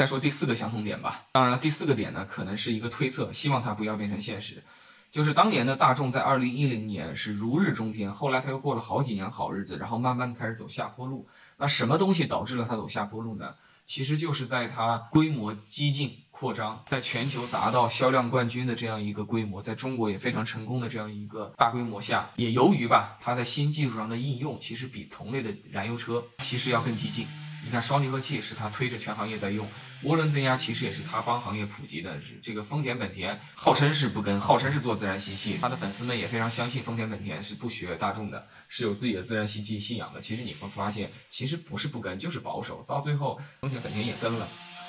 再说第四个相同点吧。当然了，第四个点呢，可能是一个推测，希望它不要变成现实。就是当年的大众在二零一零年是如日中天，后来他又过了好几年好日子，然后慢慢的开始走下坡路。那什么东西导致了他走下坡路呢？其实就是在它规模激进扩张，在全球达到销量冠军的这样一个规模，在中国也非常成功的这样一个大规模下，也由于吧，它在新技术上的应用，其实比同类的燃油车其实要更激进。你看双离合器是他推着全行业在用，涡轮增压其实也是他帮行业普及的。这个丰田本田号称是不跟，号称是做自然吸气，他的粉丝们也非常相信丰田本田是不学大众的，是有自己的自然吸气信仰的。其实你会发现，其实不是不跟，就是保守。到最后丰田本田也跟了，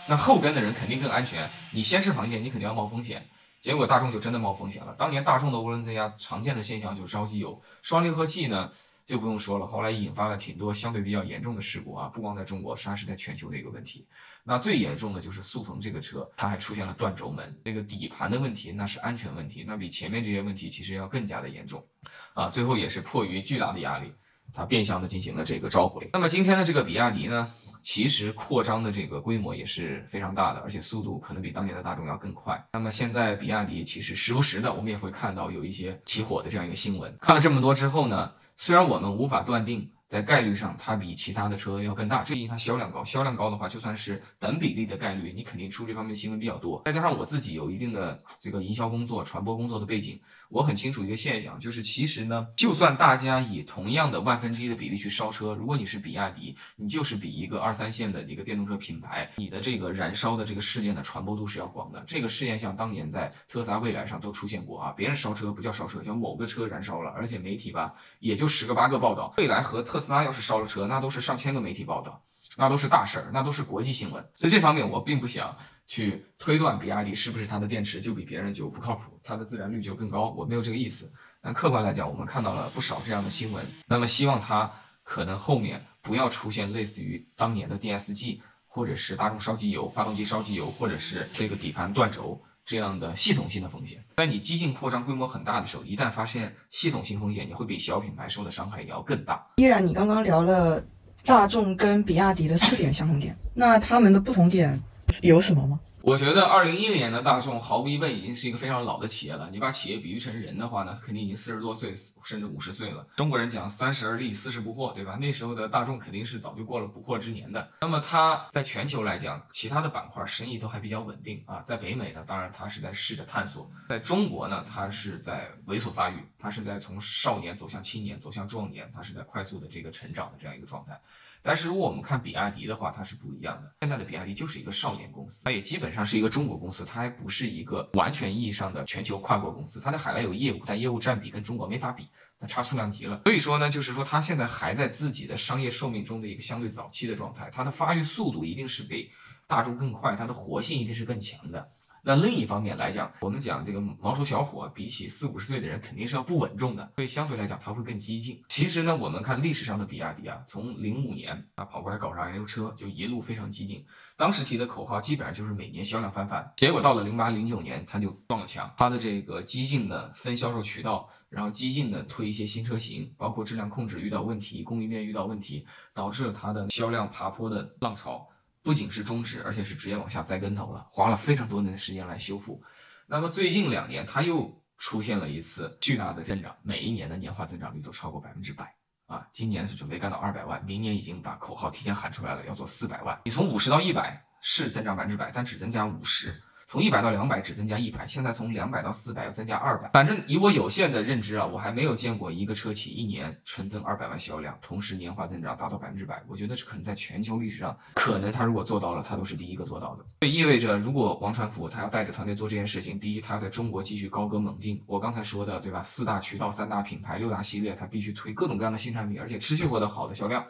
那后跟的人肯定更安全。你先吃螃蟹，你肯定要冒风险。结果大众就真的冒风险了。当年大众的涡轮增压常见的现象就是烧机油，双离合器呢？就不用说了，后来引发了挺多相对比较严重的事故啊，不光在中国，实际上是在全球的一个问题。那最严重的就是速腾这个车，它还出现了断轴门，那个底盘的问题，那是安全问题，那比前面这些问题其实要更加的严重啊。最后也是迫于巨大的压力，它变相的进行了这个召回。那么今天的这个比亚迪呢，其实扩张的这个规模也是非常大的，而且速度可能比当年的大众要更快。那么现在比亚迪其实时不时的，我们也会看到有一些起火的这样一个新闻。看了这么多之后呢？虽然我们无法断定。在概率上，它比其他的车要更大，这因为它销量高。销量高的话，就算是等比例的概率，你肯定出这方面的新闻比较多。再加上我自己有一定的这个营销工作、传播工作的背景，我很清楚一个现象，就是其实呢，就算大家以同样的万分之一的比例去烧车，如果你是比亚迪，你就是比一个二三线的一个电动车品牌，你的这个燃烧的这个事件的传播度是要广的。这个事件像当年在特斯拉、蔚来上都出现过啊，别人烧车不叫烧车，叫某个车燃烧了，而且媒体吧也就十个八个报道。蔚来和特斯拉要是烧了车，那都是上千个媒体报道，那都是大事儿，那都是国际新闻。所以这方面我并不想去推断比亚迪是不是它的电池就比别人就不靠谱，它的自燃率就更高，我没有这个意思。但客观来讲，我们看到了不少这样的新闻。那么希望它可能后面不要出现类似于当年的 DSG，或者是大众烧机油、发动机烧机油，或者是这个底盘断轴这样的系统性的风险。在你激进扩张规模很大的时候，一旦发现系统性风险，你会比小品牌受的伤害也要更大。依然，你刚刚聊了大众跟比亚迪的四点相同点，那他们的不同点有什么吗？我觉得二零一零年的大众毫无疑问已经是一个非常老的企业了。你把企业比喻成人的话呢，肯定已经四十多岁，甚至五十岁了。中国人讲三十而立，四十不惑，对吧？那时候的大众肯定是早就过了不惑之年的。那么它在全球来讲，其他的板块生意都还比较稳定啊。在北美呢，当然它是在试着探索；在中国呢，它是在猥琐发育，它是在从少年走向青年，走向壮年，它是在快速的这个成长的这样一个状态。但是如果我们看比亚迪的话，它是不一样的。现在的比亚迪就是一个少年公司，它也基本上是一个中国公司，它还不是一个完全意义上的全球跨国公司。它在海外有业务，但业务占比跟中国没法比，那差数量级了。所以说呢，就是说它现在还在自己的商业寿命中的一个相对早期的状态，它的发育速度一定是比大众更快，它的活性一定是更强的。那另一方面来讲，我们讲这个毛头小伙，比起四五十岁的人，肯定是要不稳重的，所以相对来讲，它会更激进。其实呢，我们看历史上的比亚迪啊，从零五年啊跑过来搞燃油车，就一路非常激进。当时提的口号基本上就是每年销量翻番。结果到了零八零九年，它就撞了墙，它的这个激进的分销售渠道，然后激进的推一些新车型，包括质量控制遇到问题，供应链遇到问题，导致了它的销量爬坡的浪潮。不仅是终止，而且是直接往下栽跟头了，花了非常多年的时间来修复。那么最近两年，它又出现了一次巨大的增长，每一年的年化增长率都超过百分之百啊！今年是准备干到二百万，明年已经把口号提前喊出来了，要做四百万。你从五十到一百是增长百分之百，但只增加五十。从一百到两百只增加一百，现在从两百到四百要增加二百。反正以我有限的认知啊，我还没有见过一个车企一年纯增二百万销量，同时年化增长达到百分之百。我觉得这可能在全球历史上，可能他如果做到了，他都是第一个做到的。这意味着，如果王传福他要带着团队做这件事情，第一，他要在中国继续高歌猛进。我刚才说的，对吧？四大渠道、三大品牌、六大系列，他必须推各种各样的新产品，而且持续获得好的销量。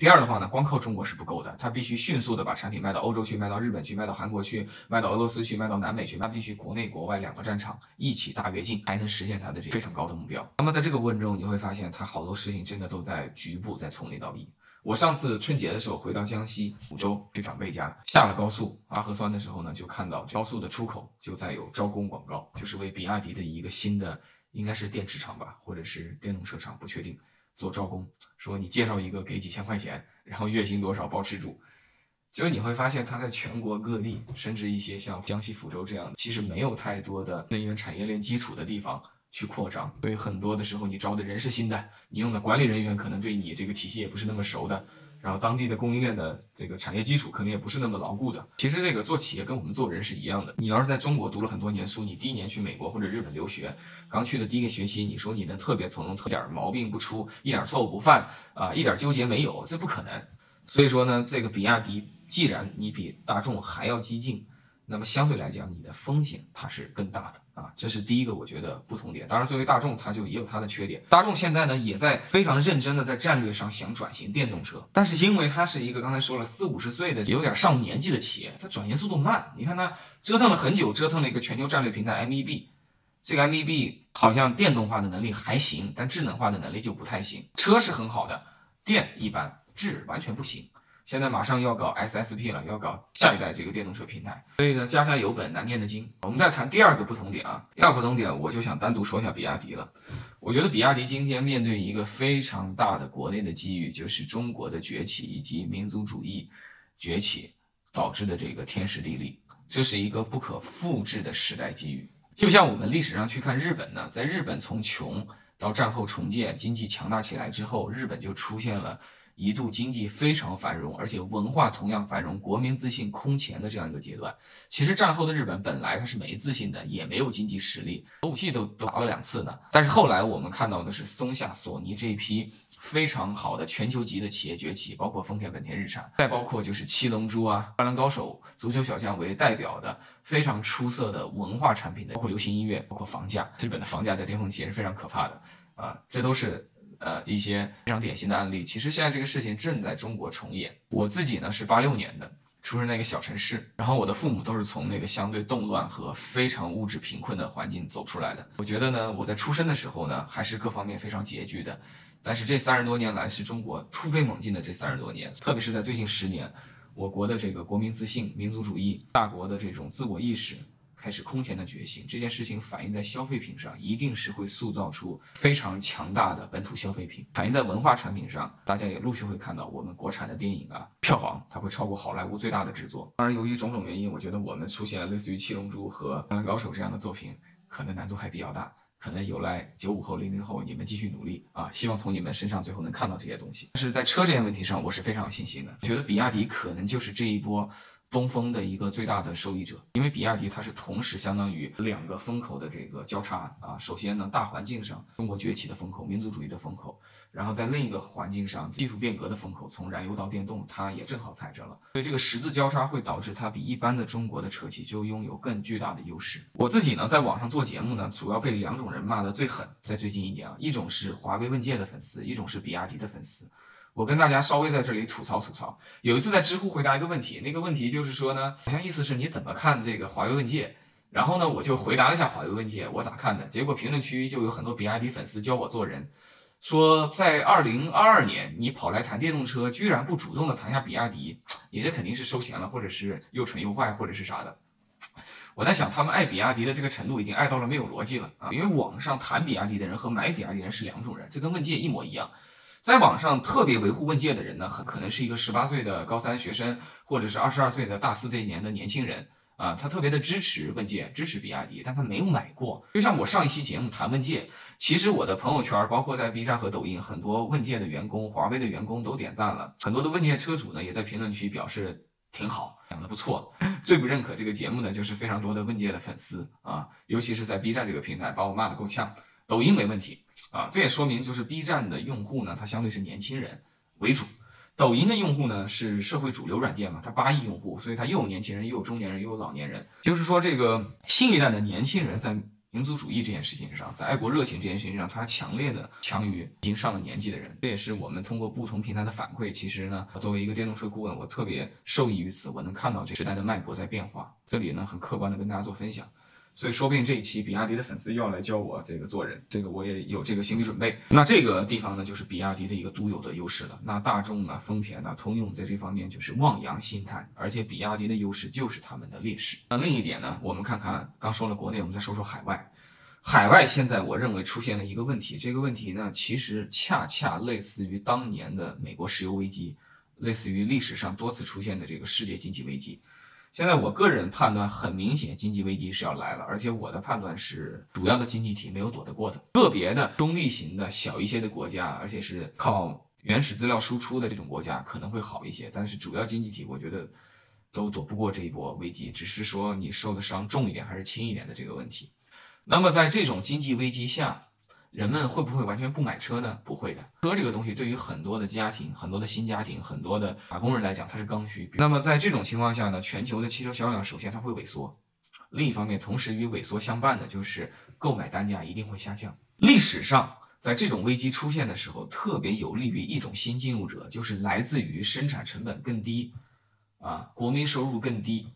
第二的话呢，光靠中国是不够的，它必须迅速的把产品卖到欧洲去，卖到日本去，卖到韩国去，卖到俄罗斯去，卖到南美去，那必须国内国外两个战场一起大跃进，才能实现它的这非常高的目标。那么在这个过程中，你会发现它好多事情真的都在局部在从零到一。我上次春节的时候回到江西抚州去长辈家，下了高速阿核酸的时候呢，就看到高速的出口就在有招工广告，就是为比亚迪的一个新的应该是电池厂吧，或者是电动车厂，不确定。做招工，说你介绍一个给几千块钱，然后月薪多少包吃住。就是你会发现它在全国各地，甚至一些像江西抚州这样的，其实没有太多的能源产业链基础的地方去扩张，所以很多的时候你招的人是新的，你用的管理人员可能对你这个体系也不是那么熟的。然后当地的供应链的这个产业基础可能也不是那么牢固的。其实这个做企业跟我们做人是一样的。你要是在中国读了很多年书，你第一年去美国或者日本留学，刚去的第一个学期，你说你能特别从容，特点毛病不出，一点错误不犯啊，一点纠结没有，这不可能。所以说呢，这个比亚迪，既然你比大众还要激进。那么相对来讲，你的风险它是更大的啊，这是第一个我觉得不同点。当然，作为大众，它就也有它的缺点。大众现在呢，也在非常认真的在战略上想转型电动车，但是因为它是一个刚才说了四五十岁的有点上年纪的企业，它转型速度慢。你看它折腾了很久，折腾了一个全球战略平台 MEB，这个 MEB 好像电动化的能力还行，但智能化的能力就不太行。车是很好的，电一般，智完全不行。现在马上要搞 SSP 了，要搞下一代这个电动车平台，所以呢，家家有本难念的经。我们再谈第二个不同点啊，第二个不同点，我就想单独说一下比亚迪了。我觉得比亚迪今天面对一个非常大的国内的机遇，就是中国的崛起以及民族主义崛起导致的这个天时地利，这是一个不可复制的时代机遇。就像我们历史上去看日本呢，在日本从穷到战后重建，经济强大起来之后，日本就出现了。一度经济非常繁荣，而且文化同样繁荣，国民自信空前的这样一个阶段。其实战后的日本本来它是没自信的，也没有经济实力，核武器都都打了两次呢。但是后来我们看到的是松下、索尼这一批非常好的全球级的企业崛起，包括丰田、本田、日产，再包括就是七龙珠啊、灌篮高手、足球小将为代表的非常出色的文化产品的，包括流行音乐，包括房价。日本的房价在巅峰期也是非常可怕的啊，这都是。呃，一些非常典型的案例，其实现在这个事情正在中国重演。我自己呢是八六年的，出生在一个小城市，然后我的父母都是从那个相对动乱和非常物质贫困的环境走出来的。我觉得呢，我在出生的时候呢，还是各方面非常拮据的。但是这三十多年来，是中国突飞猛进的这三十多年，特别是在最近十年，我国的这个国民自信、民族主义、大国的这种自我意识。开始空前的觉醒，这件事情反映在消费品上，一定是会塑造出非常强大的本土消费品；反映在文化产品上，大家也陆续会看到我们国产的电影啊，票房它会超过好莱坞最大的制作。当然，由于种种原因，我觉得我们出现类似于《七龙珠》和《灌篮高手》这样的作品，可能难度还比较大，可能有赖九五后、零零后你们继续努力啊！希望从你们身上最后能看到这些东西。但是在车这件问题上，我是非常有信心的，觉得比亚迪可能就是这一波。东风的一个最大的受益者，因为比亚迪它是同时相当于两个风口的这个交叉啊。首先呢，大环境上中国崛起的风口、民族主义的风口，然后在另一个环境上技术变革的风口，从燃油到电动，它也正好踩着了。所以这个十字交叉会导致它比一般的中国的车企就拥有更巨大的优势。我自己呢，在网上做节目呢，主要被两种人骂得最狠，在最近一年啊，一种是华为问界的粉丝，一种是比亚迪的粉丝。我跟大家稍微在这里吐槽吐槽。有一次在知乎回答一个问题，那个问题就是说呢，好像意思是你怎么看这个华为问界？然后呢，我就回答了一下华为问界我咋看的。结果评论区就有很多比亚迪粉丝教我做人，说在二零二二年你跑来谈电动车，居然不主动的谈下比亚迪，你这肯定是收钱了，或者是又蠢又坏，或者是啥的。我在想，他们爱比亚迪的这个程度已经爱到了没有逻辑了啊！因为网上谈比亚迪的人和买比亚迪人是两种人，这跟问界一模一样。在网上特别维护问界的人呢，很可能是一个十八岁的高三学生，或者是二十二岁的大四这一年的年轻人啊，他特别的支持问界，支持比亚迪，但他没有买过。就像我上一期节目谈问界，其实我的朋友圈，包括在 B 站和抖音，很多问界的员工、华为的员工都点赞了，很多的问界车主呢，也在评论区表示挺好，讲的不错。最不认可这个节目呢，就是非常多的问界的粉丝啊，尤其是在 B 站这个平台，把我骂的够呛。抖音没问题啊，这也说明就是 B 站的用户呢，它相对是年轻人为主。抖音的用户呢是社会主流软件嘛，它八亿用户，所以它又有年轻人，又有中年人，又有老年人。就是说，这个新一代的年轻人在民族主义这件事情上，在爱国热情这件事情上，他强烈的强于已经上了年纪的人。这也是我们通过不同平台的反馈，其实呢，作为一个电动车顾问，我特别受益于此，我能看到这时代的脉搏在变化。这里呢，很客观的跟大家做分享。所以说不定这一期比亚迪的粉丝又要来教我这个做人，这个我也有这个心理准备。那这个地方呢，就是比亚迪的一个独有的优势了。那大众啊、丰田啊、通用在这方面就是望洋兴叹，而且比亚迪的优势就是他们的劣势。那另一点呢，我们看看，刚说了国内，我们再说说海外。海外现在我认为出现了一个问题，这个问题呢，其实恰恰类似于当年的美国石油危机。类似于历史上多次出现的这个世界经济危机。现在我个人判断很明显，经济危机是要来了，而且我的判断是，主要的经济体没有躲得过的，个别的中立型的小一些的国家，而且是靠原始资料输出的这种国家可能会好一些，但是主要经济体我觉得都躲不过这一波危机，只是说你受的伤重一点还是轻一点的这个问题。那么在这种经济危机下，人们会不会完全不买车呢？不会的。车这个东西对于很多的家庭、很多的新家庭、很多的打工人来讲，它是刚需。那么在这种情况下呢，全球的汽车销量首先它会萎缩，另一方面，同时与萎缩相伴的就是购买单价一定会下降。历史上，在这种危机出现的时候，特别有利于一种新进入者，就是来自于生产成本更低，啊，国民收入更低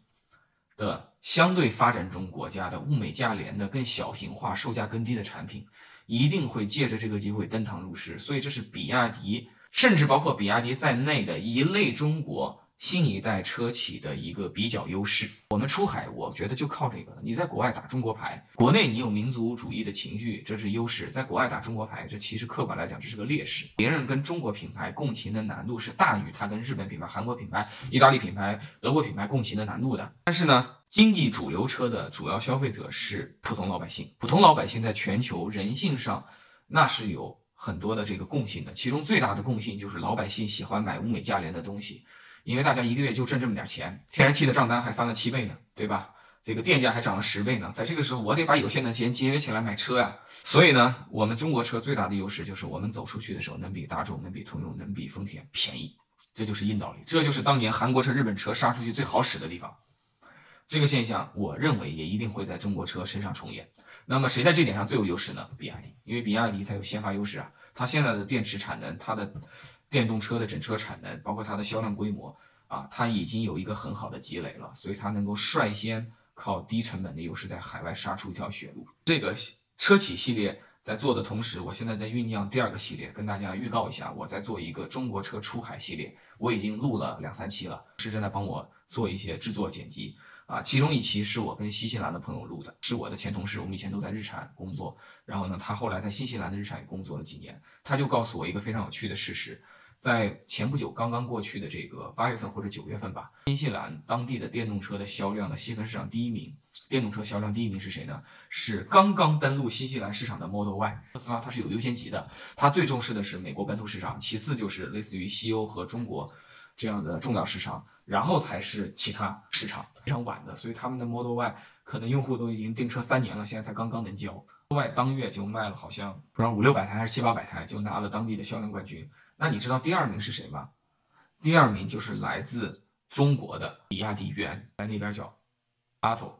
的相对发展中国家的物美价廉的更小型化、售价更低的产品。一定会借着这个机会登堂入室，所以这是比亚迪，甚至包括比亚迪在内的一类中国新一代车企的一个比较优势。我们出海，我觉得就靠这个。你在国外打中国牌，国内你有民族主义的情绪，这是优势；在国外打中国牌，这其实客观来讲这是个劣势。别人跟中国品牌共情的难度是大于他跟日本品牌、韩国品牌、意大利品牌、德国品牌共情的难度的。但是呢？经济主流车的主要消费者是普通老百姓，普通老百姓在全球人性上那是有很多的这个共性的，其中最大的共性就是老百姓喜欢买物美价廉的东西，因为大家一个月就挣这么点钱，天然气的账单还翻了七倍呢，对吧？这个电价还涨了十倍呢，在这个时候我得把有限的钱节约起来买车呀。所以呢，我们中国车最大的优势就是我们走出去的时候能比大众、能比通用、能比丰田便宜，这就是硬道理，这就是当年韩国车、日本车杀出去最好使的地方。这个现象，我认为也一定会在中国车身上重演。那么谁在这点上最有优势呢？比亚迪，因为比亚迪它有先发优势啊，它现在的电池产能，它的电动车的整车产能，包括它的销量规模啊，它已经有一个很好的积累了，所以它能够率先靠低成本的优势在海外杀出一条血路。这个车企系列在做的同时，我现在在酝酿第二个系列，跟大家预告一下，我在做一个中国车出海系列，我已经录了两三期了，是正在帮我做一些制作剪辑。啊，其中一期是我跟新西兰的朋友录的，是我的前同事，我们以前都在日产工作。然后呢，他后来在新西兰的日产也工作了几年，他就告诉我一个非常有趣的事实，在前不久刚刚过去的这个八月份或者九月份吧，新西兰当地的电动车的销量的细分市场第一名，电动车销量第一名是谁呢？是刚刚登陆新西兰市场的 Model Y。特斯拉它是有优先级的，它最重视的是美国本土市场，其次就是类似于西欧和中国这样的重要市场。然后才是其他市场非常晚的，所以他们的 Model Y 可能用户都已经订车三年了，现在才刚刚能交。Model Y 当月就卖了好像不知道五六百台还是七八百台，就拿了当地的销量冠军。那你知道第二名是谁吗？第二名就是来自中国的比亚迪元，在那边叫 ATO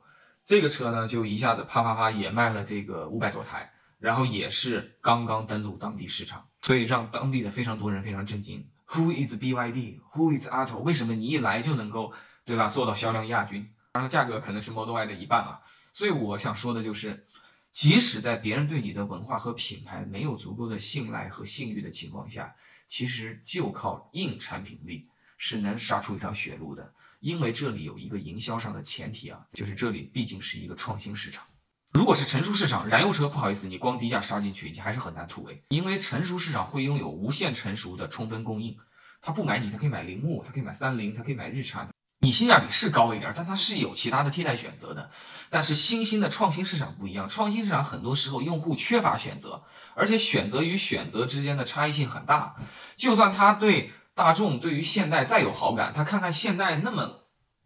这个车呢就一下子啪啪啪也卖了这个五百多台，然后也是刚刚登陆当地市场，所以让当地的非常多人非常震惊。Who is BYD? Who is Atto? 为什么你一来就能够，对吧？做到销量亚军？当然，价格可能是 Model Y 的一半啊。所以我想说的就是，即使在别人对你的文化和品牌没有足够的信赖和信誉的情况下，其实就靠硬产品力是能杀出一条血路的。因为这里有一个营销上的前提啊，就是这里毕竟是一个创新市场。如果是成熟市场，燃油车不好意思，你光低价杀进去，你还是很难突围。因为成熟市场会拥有无限成熟的充分供应，他不买你，他可以买铃木，他可以买三菱，他可以买日产。你性价比是高一点，但它是有其他的替代选择的。但是新兴的创新市场不一样，创新市场很多时候用户缺乏选择，而且选择与选择之间的差异性很大。就算他对大众、对于现代再有好感，他看看现代那么。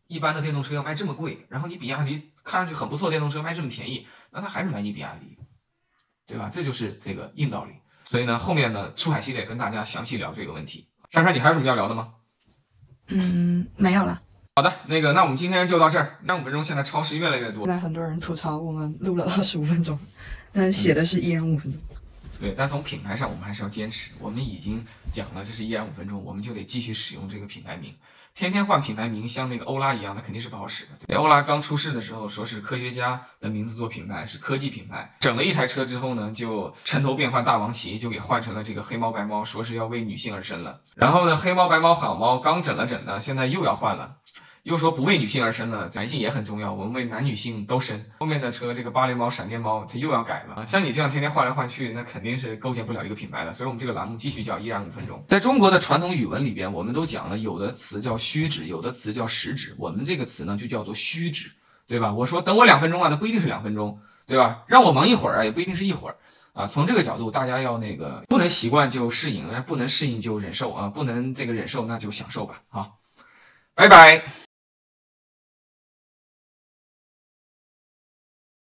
一般的电动车要卖这么贵，然后你比亚迪看上去很不错，电动车卖这么便宜，那他还是买你比亚迪，对吧？这就是这个硬道理。所以呢，后面呢，出海系列跟大家详细聊这个问题。珊珊，你还有什么要聊的吗？嗯，没有了。好的，那个，那我们今天就到这儿。那五分钟，现在超时越来越多。现在很多人吐槽我们录了二十五分钟，但写的是一人五分钟。对，但从品牌上，我们还是要坚持。我们已经讲了，这是一人五分钟，我们就得继续使用这个品牌名。天天换品牌名，像那个欧拉一样，那肯定是不好使的。对，欧拉刚出世的时候，说是科学家的名字做品牌，是科技品牌。整了一台车之后呢，就城头变换大王旗，就给换成了这个黑猫白猫，说是要为女性而生了。然后呢，黑猫白猫好猫刚整了整呢，现在又要换了。又说不为女性而生了，男性也很重要，我们为男女性都生。后面的车这个芭蕾猫、闪电猫，它又要改了。像你这样天天换来换去，那肯定是构建不了一个品牌的。所以我们这个栏目继续叫依然五分钟。在中国的传统语文里边，我们都讲了，有的词叫虚指，有的词叫实指。我们这个词呢就叫做虚指，对吧？我说等我两分钟啊，那不一定是两分钟，对吧？让我忙一会儿啊，也不一定是一会儿啊。从这个角度，大家要那个不能习惯就适应，不能适应就忍受啊，不能这个忍受那就享受吧。好，拜拜。